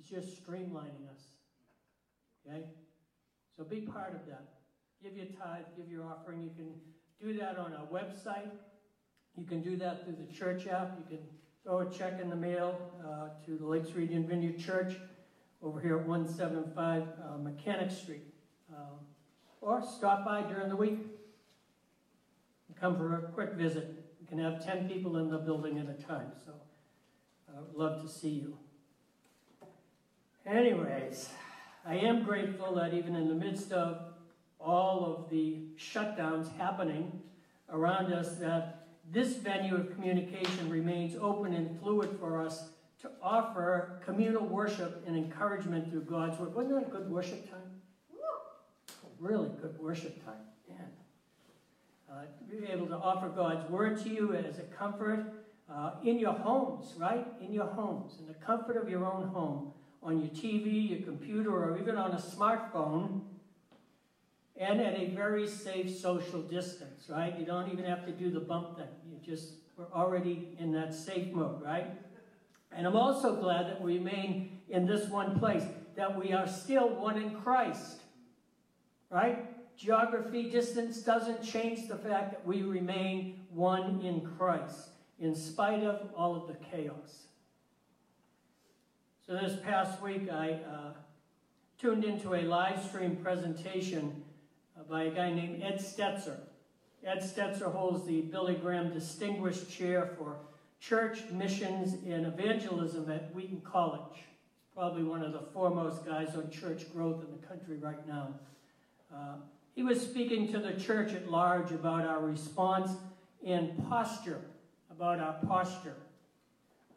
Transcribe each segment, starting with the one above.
He's just streamlining us. Okay? So be part of that. Give your tithe, give your offering. You can do that on our website. You can do that through the church app. You can throw a check in the mail uh, to the Lakes Region Vineyard Church over here at 175 uh, Mechanic Street. Um, or stop by during the week. Come for a quick visit. You can have 10 people in the building at a time, so I would love to see you. Anyways, I am grateful that even in the midst of all of the shutdowns happening around us, that this venue of communication remains open and fluid for us to offer communal worship and encouragement through God's word. Wasn't that a good worship time? Really good worship time. Man. Uh, to be able to offer God's word to you as a comfort uh, in your homes, right? In your homes, in the comfort of your own home, on your TV, your computer, or even on a smartphone, and at a very safe social distance, right? You don't even have to do the bump thing. You just, we're already in that safe mode, right? And I'm also glad that we remain in this one place, that we are still one in Christ, right? Geography, distance doesn't change the fact that we remain one in Christ, in spite of all of the chaos. So this past week, I uh, tuned into a live stream presentation by a guy named Ed Stetzer. Ed Stetzer holds the Billy Graham Distinguished Chair for Church, Missions, and Evangelism at Wheaton College. He's probably one of the foremost guys on church growth in the country right now. Uh, he was speaking to the church at large about our response and posture, about our posture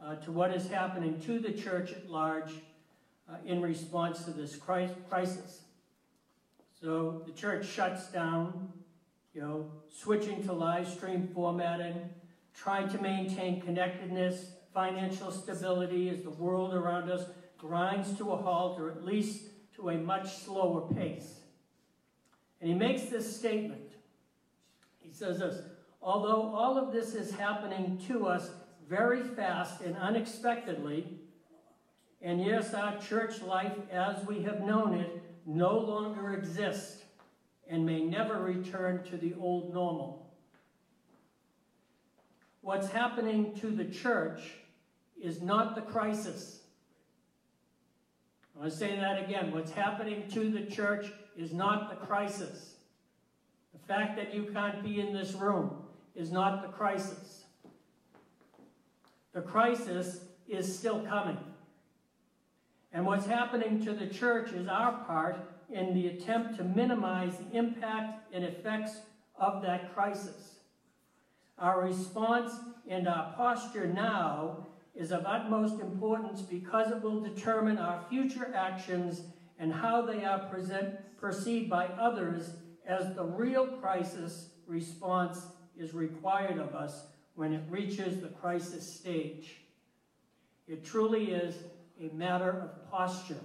uh, to what is happening to the church at large uh, in response to this crisis. So the church shuts down, you know, switching to live stream formatting, trying to maintain connectedness, financial stability as the world around us grinds to a halt or at least to a much slower pace. And he makes this statement. He says this Although all of this is happening to us very fast and unexpectedly, and yes, our church life as we have known it no longer exists and may never return to the old normal. What's happening to the church is not the crisis. I want to say that again. What's happening to the church is not the crisis. The fact that you can't be in this room is not the crisis. The crisis is still coming. And what's happening to the church is our part in the attempt to minimize the impact and effects of that crisis. Our response and our posture now is of utmost importance because it will determine our future actions and how they are present, perceived by others as the real crisis response is required of us when it reaches the crisis stage. It truly is a matter of posture.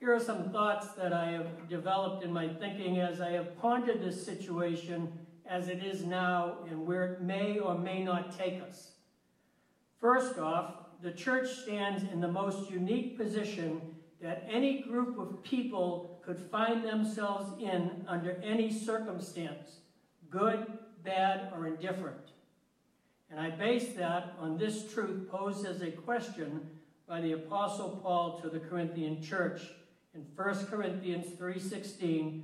Here are some thoughts that I have developed in my thinking as I have pondered this situation as it is now and where it may or may not take us. First off, the church stands in the most unique position that any group of people could find themselves in under any circumstance, good, bad, or indifferent. And I base that on this truth posed as a question by the Apostle Paul to the Corinthian church. In 1 Corinthians 3.16,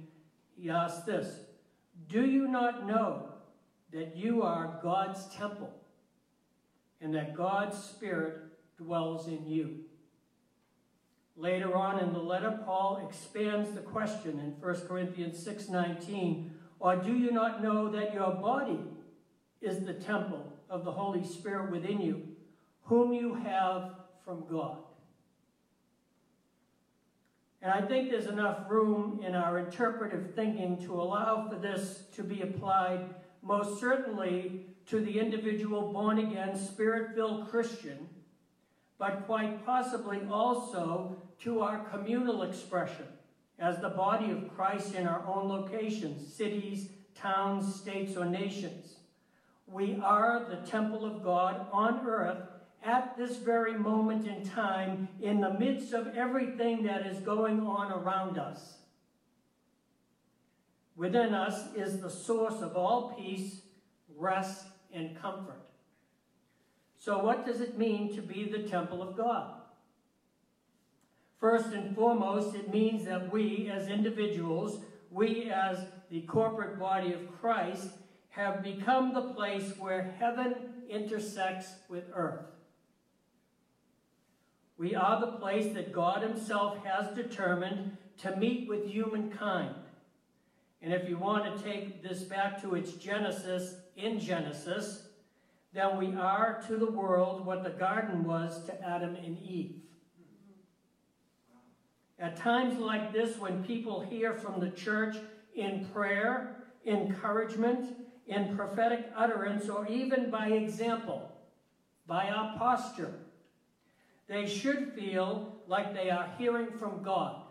he asks this, Do you not know that you are God's temple and that God's Spirit dwells in you? Later on in the letter, Paul expands the question in 1 Corinthians 6.19, Or do you not know that your body is the temple of the Holy Spirit within you, whom you have from God? And I think there's enough room in our interpretive thinking to allow for this to be applied most certainly to the individual born again, spirit filled Christian, but quite possibly also to our communal expression as the body of Christ in our own locations, cities, towns, states, or nations. We are the temple of God on earth at this very moment in time in the midst of everything that is going on around us. Within us is the source of all peace, rest, and comfort. So, what does it mean to be the temple of God? First and foremost, it means that we as individuals, we as the corporate body of Christ, have become the place where heaven intersects with earth. We are the place that God Himself has determined to meet with humankind. And if you want to take this back to its genesis in Genesis, then we are to the world what the garden was to Adam and Eve. At times like this, when people hear from the church in prayer, encouragement, in prophetic utterance, or even by example, by our posture, they should feel like they are hearing from God.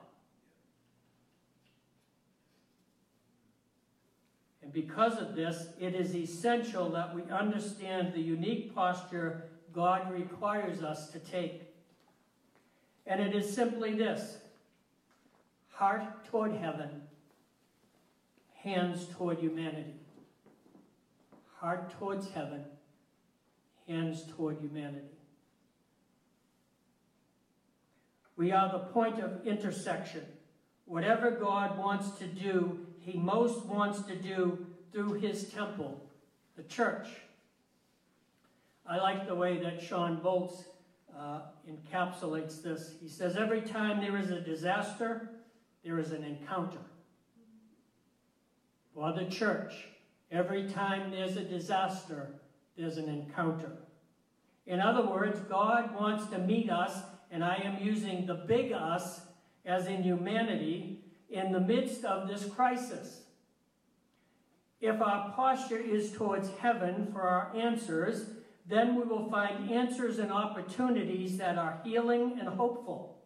And because of this, it is essential that we understand the unique posture God requires us to take. And it is simply this heart toward heaven, hands toward humanity. Heart towards heaven, hands toward humanity. We are the point of intersection. Whatever God wants to do, he most wants to do through his temple, the church. I like the way that Shawn Bolz uh, encapsulates this. He says, every time there is a disaster, there is an encounter. For the church, every time there's a disaster, there's an encounter. In other words, God wants to meet us and I am using the big us, as in humanity, in the midst of this crisis. If our posture is towards heaven for our answers, then we will find answers and opportunities that are healing and hopeful,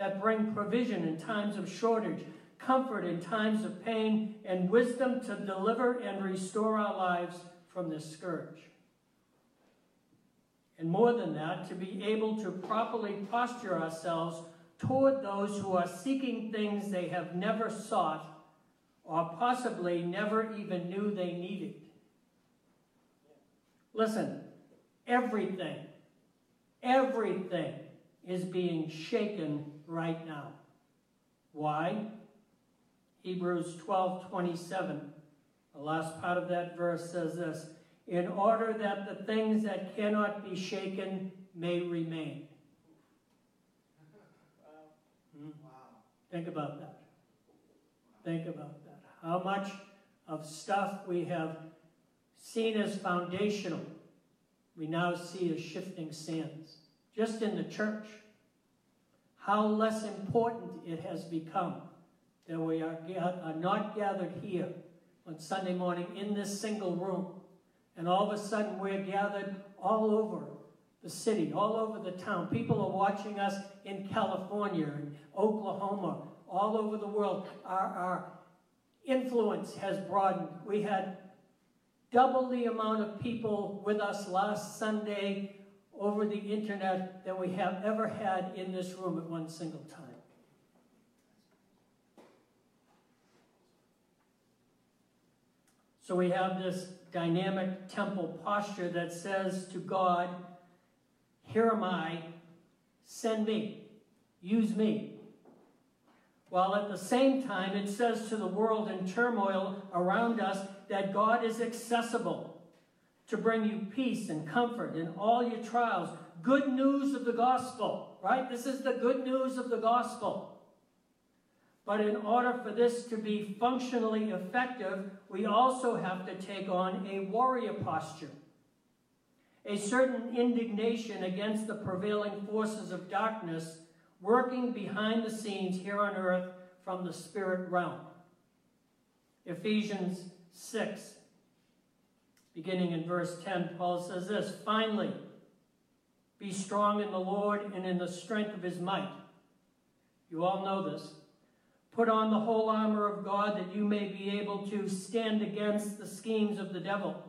that bring provision in times of shortage, comfort in times of pain, and wisdom to deliver and restore our lives from this scourge. And more than that, to be able to properly posture ourselves toward those who are seeking things they have never sought or possibly never even knew they needed. Listen, everything, everything is being shaken right now. Why? Hebrews 12 27, the last part of that verse says this in order that the things that cannot be shaken may remain. Hmm? Think about that. Think about that. How much of stuff we have seen as foundational, we now see as shifting sands. Just in the church, how less important it has become that we are, uh, are not gathered here on Sunday morning in this single room and all of a sudden, we're gathered all over the city, all over the town. People are watching us in California and Oklahoma, all over the world. Our, our influence has broadened. We had double the amount of people with us last Sunday over the internet than we have ever had in this room at one single time. So we have this dynamic temple posture that says to God, Here am I, send me, use me. While at the same time, it says to the world in turmoil around us that God is accessible to bring you peace and comfort in all your trials. Good news of the gospel, right? This is the good news of the gospel. But in order for this to be functionally effective, we also have to take on a warrior posture. A certain indignation against the prevailing forces of darkness working behind the scenes here on earth from the spirit realm. Ephesians 6, beginning in verse 10, Paul says this Finally, be strong in the Lord and in the strength of his might. You all know this. Put on the whole armor of God that you may be able to stand against the schemes of the devil.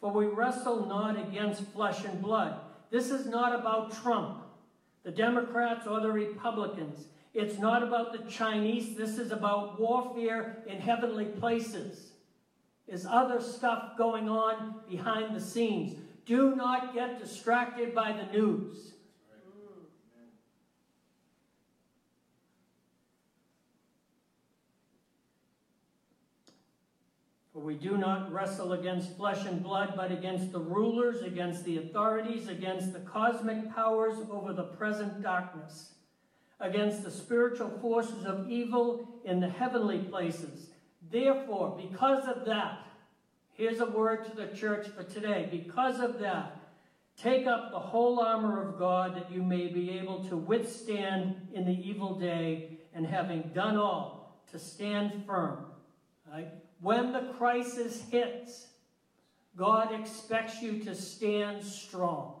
For we wrestle not against flesh and blood. This is not about Trump, the Democrats, or the Republicans. It's not about the Chinese. This is about warfare in heavenly places. There's other stuff going on behind the scenes. Do not get distracted by the news. For we do not wrestle against flesh and blood, but against the rulers, against the authorities, against the cosmic powers over the present darkness, against the spiritual forces of evil in the heavenly places. Therefore, because of that, here's a word to the church for today. Because of that, take up the whole armor of God that you may be able to withstand in the evil day, and having done all, to stand firm. Right? When the crisis hits, God expects you to stand strong.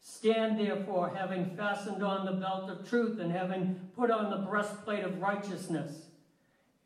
Stand therefore, having fastened on the belt of truth and having put on the breastplate of righteousness,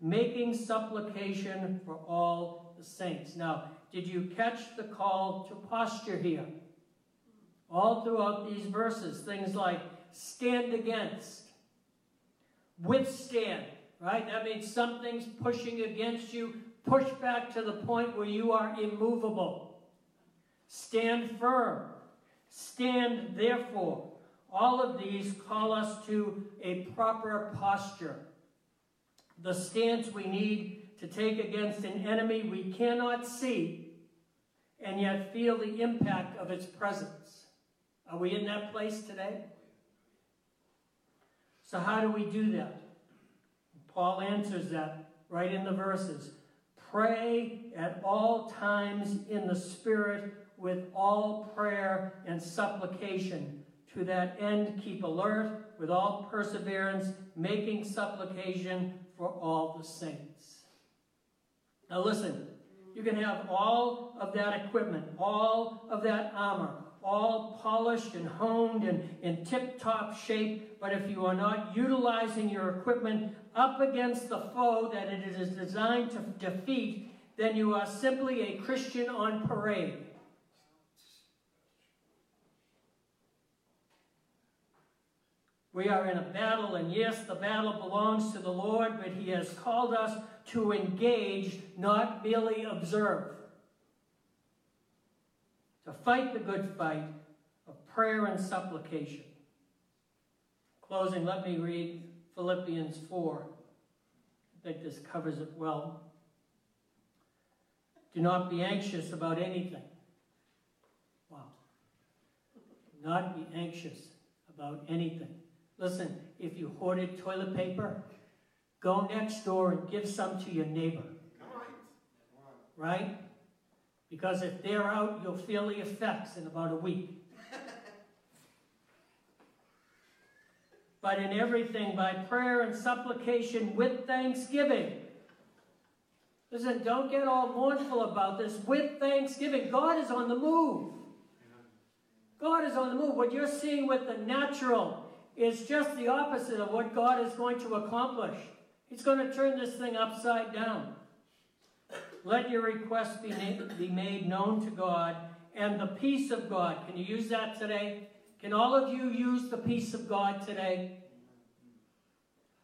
making supplication for all the saints. Now, did you catch the call to posture here? All throughout these verses, things like stand against, withstand, right? That means something's pushing against you. Push back to the point where you are immovable. Stand firm. Stand therefore. All of these call us to a proper posture. The stance we need to take against an enemy we cannot see and yet feel the impact of its presence. Are we in that place today? So, how do we do that? Paul answers that right in the verses. Pray at all times in the Spirit with all prayer and supplication. To that end, keep alert with all perseverance, making supplication for all the saints. Now, listen, you can have all of that equipment, all of that armor, all polished and honed and in tip top shape, but if you are not utilizing your equipment up against the foe that it is designed to defeat, then you are simply a Christian on parade. We are in a battle, and yes, the battle belongs to the Lord, but He has called us to engage, not merely observe. To fight the good fight of prayer and supplication. Closing, let me read Philippians 4. I think this covers it well. Do not be anxious about anything. Wow. Do not be anxious about anything. Listen, if you hoarded toilet paper, go next door and give some to your neighbor. Right? Because if they're out, you'll feel the effects in about a week. but in everything by prayer and supplication with thanksgiving. Listen, don't get all mournful about this. With thanksgiving, God is on the move. God is on the move. What you're seeing with the natural is just the opposite of what God is going to accomplish. He's going to turn this thing upside down. Let your requests be, be made known to God and the peace of God. Can you use that today? Can all of you use the peace of God today?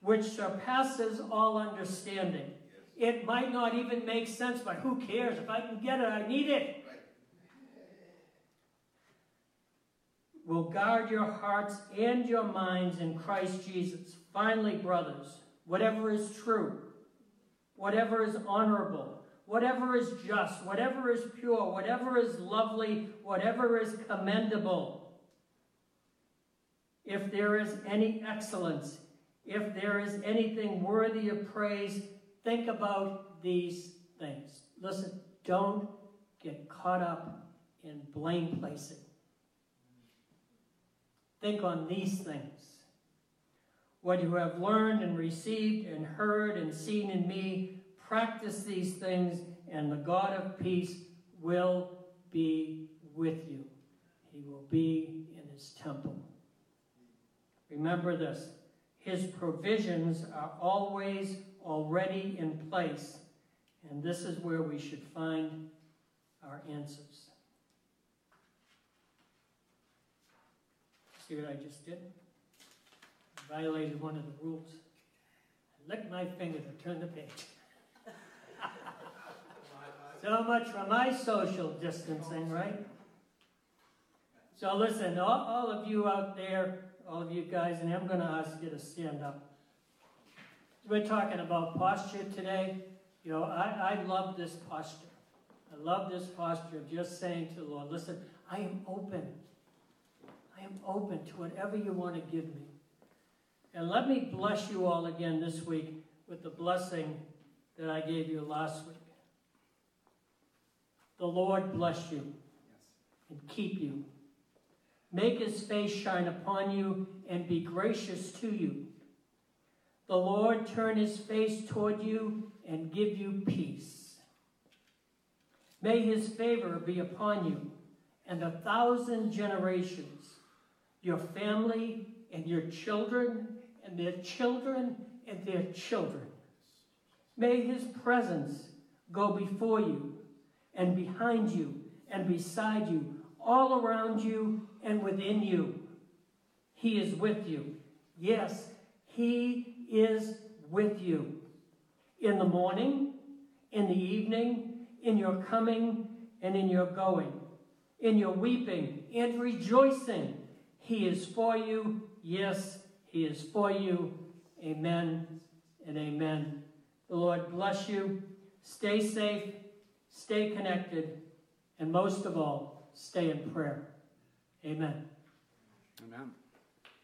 Which surpasses all understanding. It might not even make sense, but who cares? If I can get it, I need it. Will guard your hearts and your minds in Christ Jesus. Finally, brothers, whatever is true, whatever is honorable, whatever is just, whatever is pure, whatever is lovely, whatever is commendable, if there is any excellence, if there is anything worthy of praise, think about these things. Listen, don't get caught up in blame placing. Think on these things. What you have learned and received and heard and seen in me, practice these things, and the God of peace will be with you. He will be in his temple. Remember this his provisions are always already in place, and this is where we should find our answers. See what I just did? Violated one of the rules. I licked my finger to turn the page. so much for my social distancing, right? So listen, all, all of you out there, all of you guys, and I'm going to ask you to stand up. We're talking about posture today. You know, I, I love this posture. I love this posture of just saying to the Lord, listen, I am open. Am open to whatever you want to give me. And let me bless you all again this week with the blessing that I gave you last week. The Lord bless you and keep you. Make his face shine upon you and be gracious to you. The Lord turn his face toward you and give you peace. May his favor be upon you and a thousand generations, your family and your children and their children and their children. May his presence go before you and behind you and beside you, all around you and within you. He is with you. Yes, he is with you. In the morning, in the evening, in your coming, and in your going. In your weeping and rejoicing. He is for you. Yes, he is for you. Amen and amen. The Lord bless you. Stay safe, stay connected, and most of all, stay in prayer. Amen. Amen.